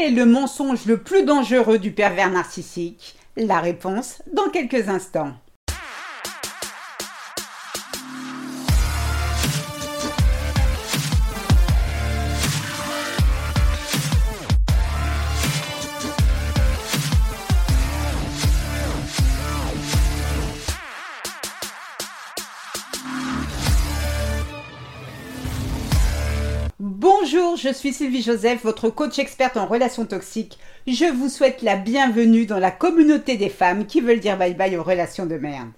est le mensonge le plus dangereux du pervers narcissique? La réponse dans quelques instants. Je suis Sylvie Joseph, votre coach experte en relations toxiques. Je vous souhaite la bienvenue dans la communauté des femmes qui veulent dire bye bye aux relations de merde.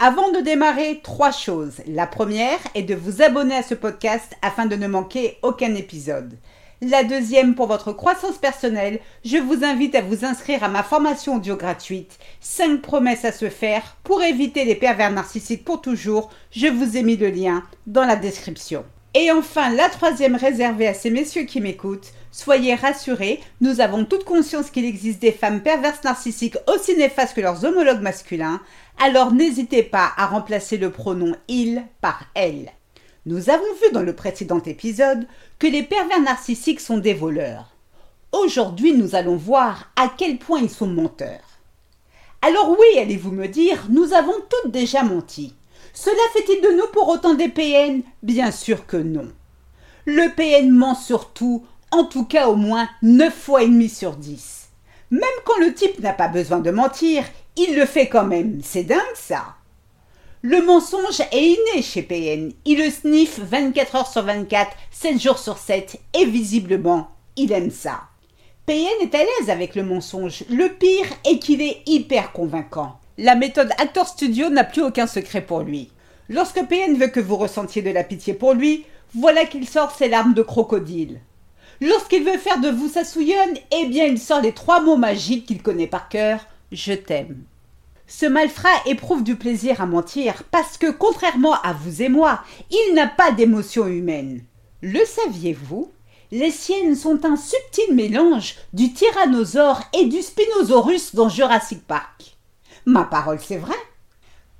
Avant de démarrer, trois choses. La première est de vous abonner à ce podcast afin de ne manquer aucun épisode. La deuxième, pour votre croissance personnelle, je vous invite à vous inscrire à ma formation audio gratuite 5 promesses à se faire pour éviter les pervers narcissiques pour toujours. Je vous ai mis le lien dans la description. Et enfin, la troisième réservée à ces messieurs qui m'écoutent, soyez rassurés, nous avons toute conscience qu'il existe des femmes perverses narcissiques aussi néfastes que leurs homologues masculins, alors n'hésitez pas à remplacer le pronom il par elle. Nous avons vu dans le précédent épisode que les pervers narcissiques sont des voleurs. Aujourd'hui, nous allons voir à quel point ils sont menteurs. Alors oui, allez-vous me dire, nous avons toutes déjà menti. Cela fait-il de nous pour autant des PN Bien sûr que non. Le PN ment surtout, en tout cas au moins 9 fois et demi sur 10. Même quand le type n'a pas besoin de mentir, il le fait quand même. C'est dingue ça. Le mensonge est inné chez PN. Il le sniffe 24 heures sur 24, 7 jours sur 7 et visiblement, il aime ça. PN est à l'aise avec le mensonge. Le pire est qu'il est hyper convaincant. La méthode Actor Studio n'a plus aucun secret pour lui. Lorsque PN veut que vous ressentiez de la pitié pour lui, voilà qu'il sort ses larmes de crocodile. Lorsqu'il veut faire de vous sa souillonne, eh bien il sort les trois mots magiques qu'il connaît par cœur Je t'aime. Ce malfrat éprouve du plaisir à mentir parce que, contrairement à vous et moi, il n'a pas d'émotion humaine. Le saviez-vous? Les siennes sont un subtil mélange du tyrannosaure et du spinosaurus dans Jurassic Park. Ma parole, c'est vrai.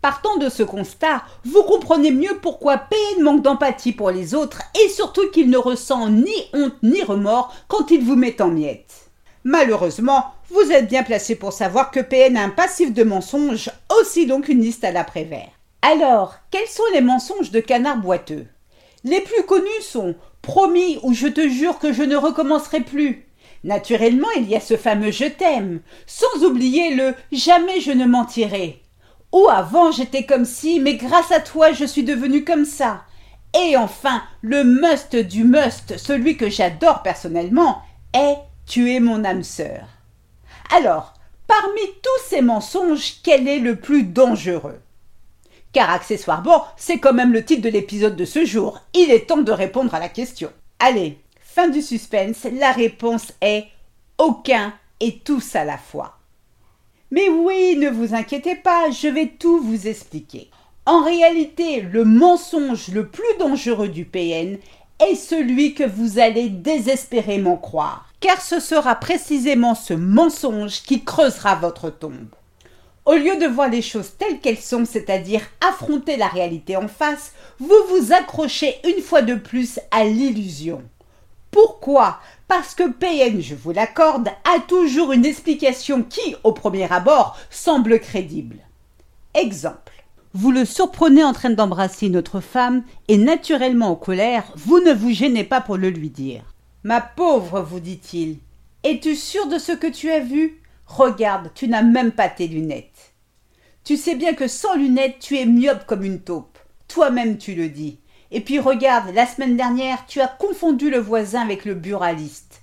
Partant de ce constat, vous comprenez mieux pourquoi PN manque d'empathie pour les autres et surtout qu'il ne ressent ni honte ni remords quand il vous met en miettes. Malheureusement, vous êtes bien placé pour savoir que PN a un passif de mensonges aussi long qu'une liste à l'après-vert. Alors, quels sont les mensonges de canard boiteux? Les plus connus sont Promis ou je te jure que je ne recommencerai plus. Naturellement, il y a ce fameux je t'aime, sans oublier le jamais je ne mentirai. Ou avant j'étais comme si, mais grâce à toi je suis devenu comme ça. Et enfin, le must du must, celui que j'adore personnellement, est tu es mon âme sœur. Alors, parmi tous ces mensonges, quel est le plus dangereux? Car accessoirement, c'est quand même le titre de l'épisode de ce jour. Il est temps de répondre à la question. Allez, Fin du suspense, la réponse est aucun et tous à la fois. Mais oui, ne vous inquiétez pas, je vais tout vous expliquer. En réalité, le mensonge le plus dangereux du PN est celui que vous allez désespérément croire, car ce sera précisément ce mensonge qui creusera votre tombe. Au lieu de voir les choses telles qu'elles sont, c'est-à-dire affronter la réalité en face, vous vous accrochez une fois de plus à l'illusion. Pourquoi? Parce que PN, je vous l'accorde, a toujours une explication qui, au premier abord, semble crédible. Exemple. Vous le surprenez en train d'embrasser notre femme et naturellement en colère, vous ne vous gênez pas pour le lui dire. Ma pauvre, vous dit-il, es-tu sûre de ce que tu as vu? Regarde, tu n'as même pas tes lunettes. Tu sais bien que sans lunettes, tu es myope comme une taupe. Toi-même tu le dis. Et puis regarde, la semaine dernière, tu as confondu le voisin avec le buraliste.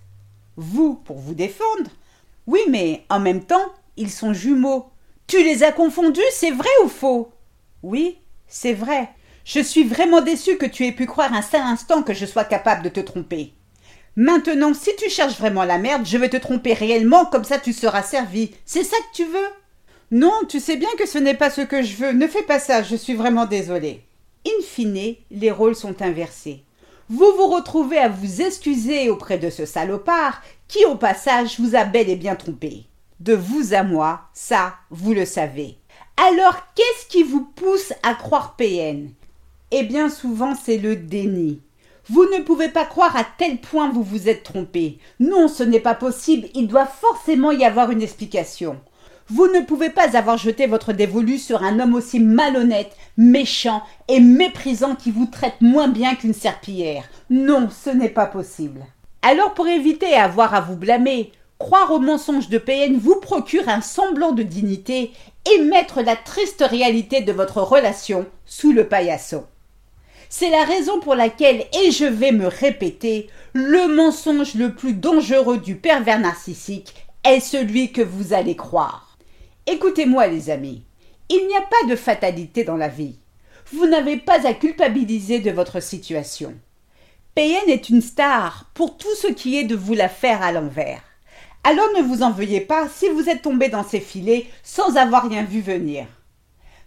Vous, pour vous défendre Oui, mais en même temps, ils sont jumeaux. Tu les as confondus, c'est vrai ou faux? Oui, c'est vrai. Je suis vraiment déçu que tu aies pu croire un seul instant que je sois capable de te tromper. Maintenant, si tu cherches vraiment la merde, je vais te tromper réellement, comme ça tu seras servi. C'est ça que tu veux? Non, tu sais bien que ce n'est pas ce que je veux. Ne fais pas ça, je suis vraiment désolée. In fine, les rôles sont inversés. Vous vous retrouvez à vous excuser auprès de ce salopard qui, au passage, vous a bel et bien trompé. De vous à moi, ça, vous le savez. Alors, qu'est-ce qui vous pousse à croire PN Eh bien souvent, c'est le déni. Vous ne pouvez pas croire à tel point vous vous êtes trompé. Non, ce n'est pas possible, il doit forcément y avoir une explication. Vous ne pouvez pas avoir jeté votre dévolu sur un homme aussi malhonnête, méchant et méprisant qui vous traite moins bien qu'une serpillière. Non, ce n'est pas possible. Alors pour éviter avoir à vous blâmer, croire au mensonge de PN vous procure un semblant de dignité et mettre la triste réalité de votre relation sous le paillasson. C'est la raison pour laquelle, et je vais me répéter, le mensonge le plus dangereux du pervers narcissique est celui que vous allez croire. Écoutez-moi les amis, il n'y a pas de fatalité dans la vie. Vous n'avez pas à culpabiliser de votre situation. PN est une star pour tout ce qui est de vous la faire à l'envers. Alors ne vous en veuillez pas si vous êtes tombé dans ses filets sans avoir rien vu venir.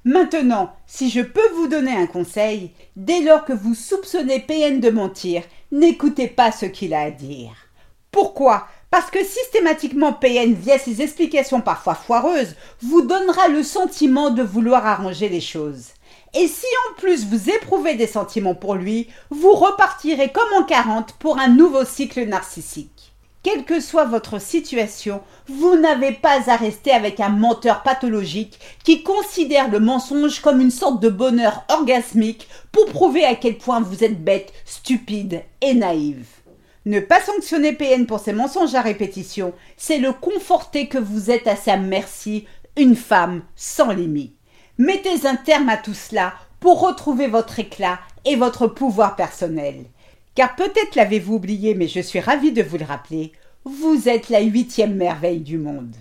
Maintenant, si je peux vous donner un conseil, dès lors que vous soupçonnez PN de mentir, n'écoutez pas ce qu'il a à dire. Pourquoi? Parce que systématiquement PN, via ses explications parfois foireuses, vous donnera le sentiment de vouloir arranger les choses. Et si en plus vous éprouvez des sentiments pour lui, vous repartirez comme en 40 pour un nouveau cycle narcissique. Quelle que soit votre situation, vous n'avez pas à rester avec un menteur pathologique qui considère le mensonge comme une sorte de bonheur orgasmique pour prouver à quel point vous êtes bête, stupide et naïve. Ne pas sanctionner PN pour ses mensonges à répétition, c'est le conforter que vous êtes à sa merci, une femme sans limite. Mettez un terme à tout cela pour retrouver votre éclat et votre pouvoir personnel. Car peut-être l'avez-vous oublié, mais je suis ravie de vous le rappeler, vous êtes la huitième merveille du monde.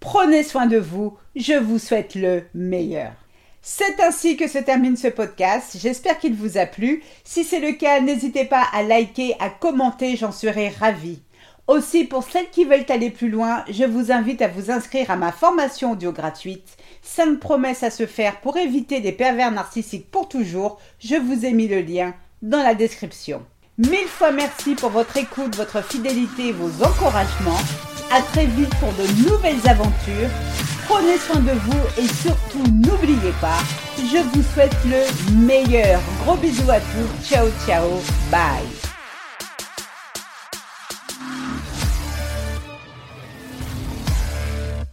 Prenez soin de vous, je vous souhaite le meilleur. C'est ainsi que se termine ce podcast. J'espère qu'il vous a plu. Si c'est le cas, n'hésitez pas à liker, à commenter, j'en serai ravie. Aussi, pour celles qui veulent aller plus loin, je vous invite à vous inscrire à ma formation audio gratuite. 5 promesses à se faire pour éviter des pervers narcissiques pour toujours. Je vous ai mis le lien dans la description. Mille fois merci pour votre écoute, votre fidélité, vos encouragements. À très vite pour de nouvelles aventures. Prenez soin de vous et surtout n'oubliez pas, je vous souhaite le meilleur. Gros bisous à tous. Ciao ciao. Bye.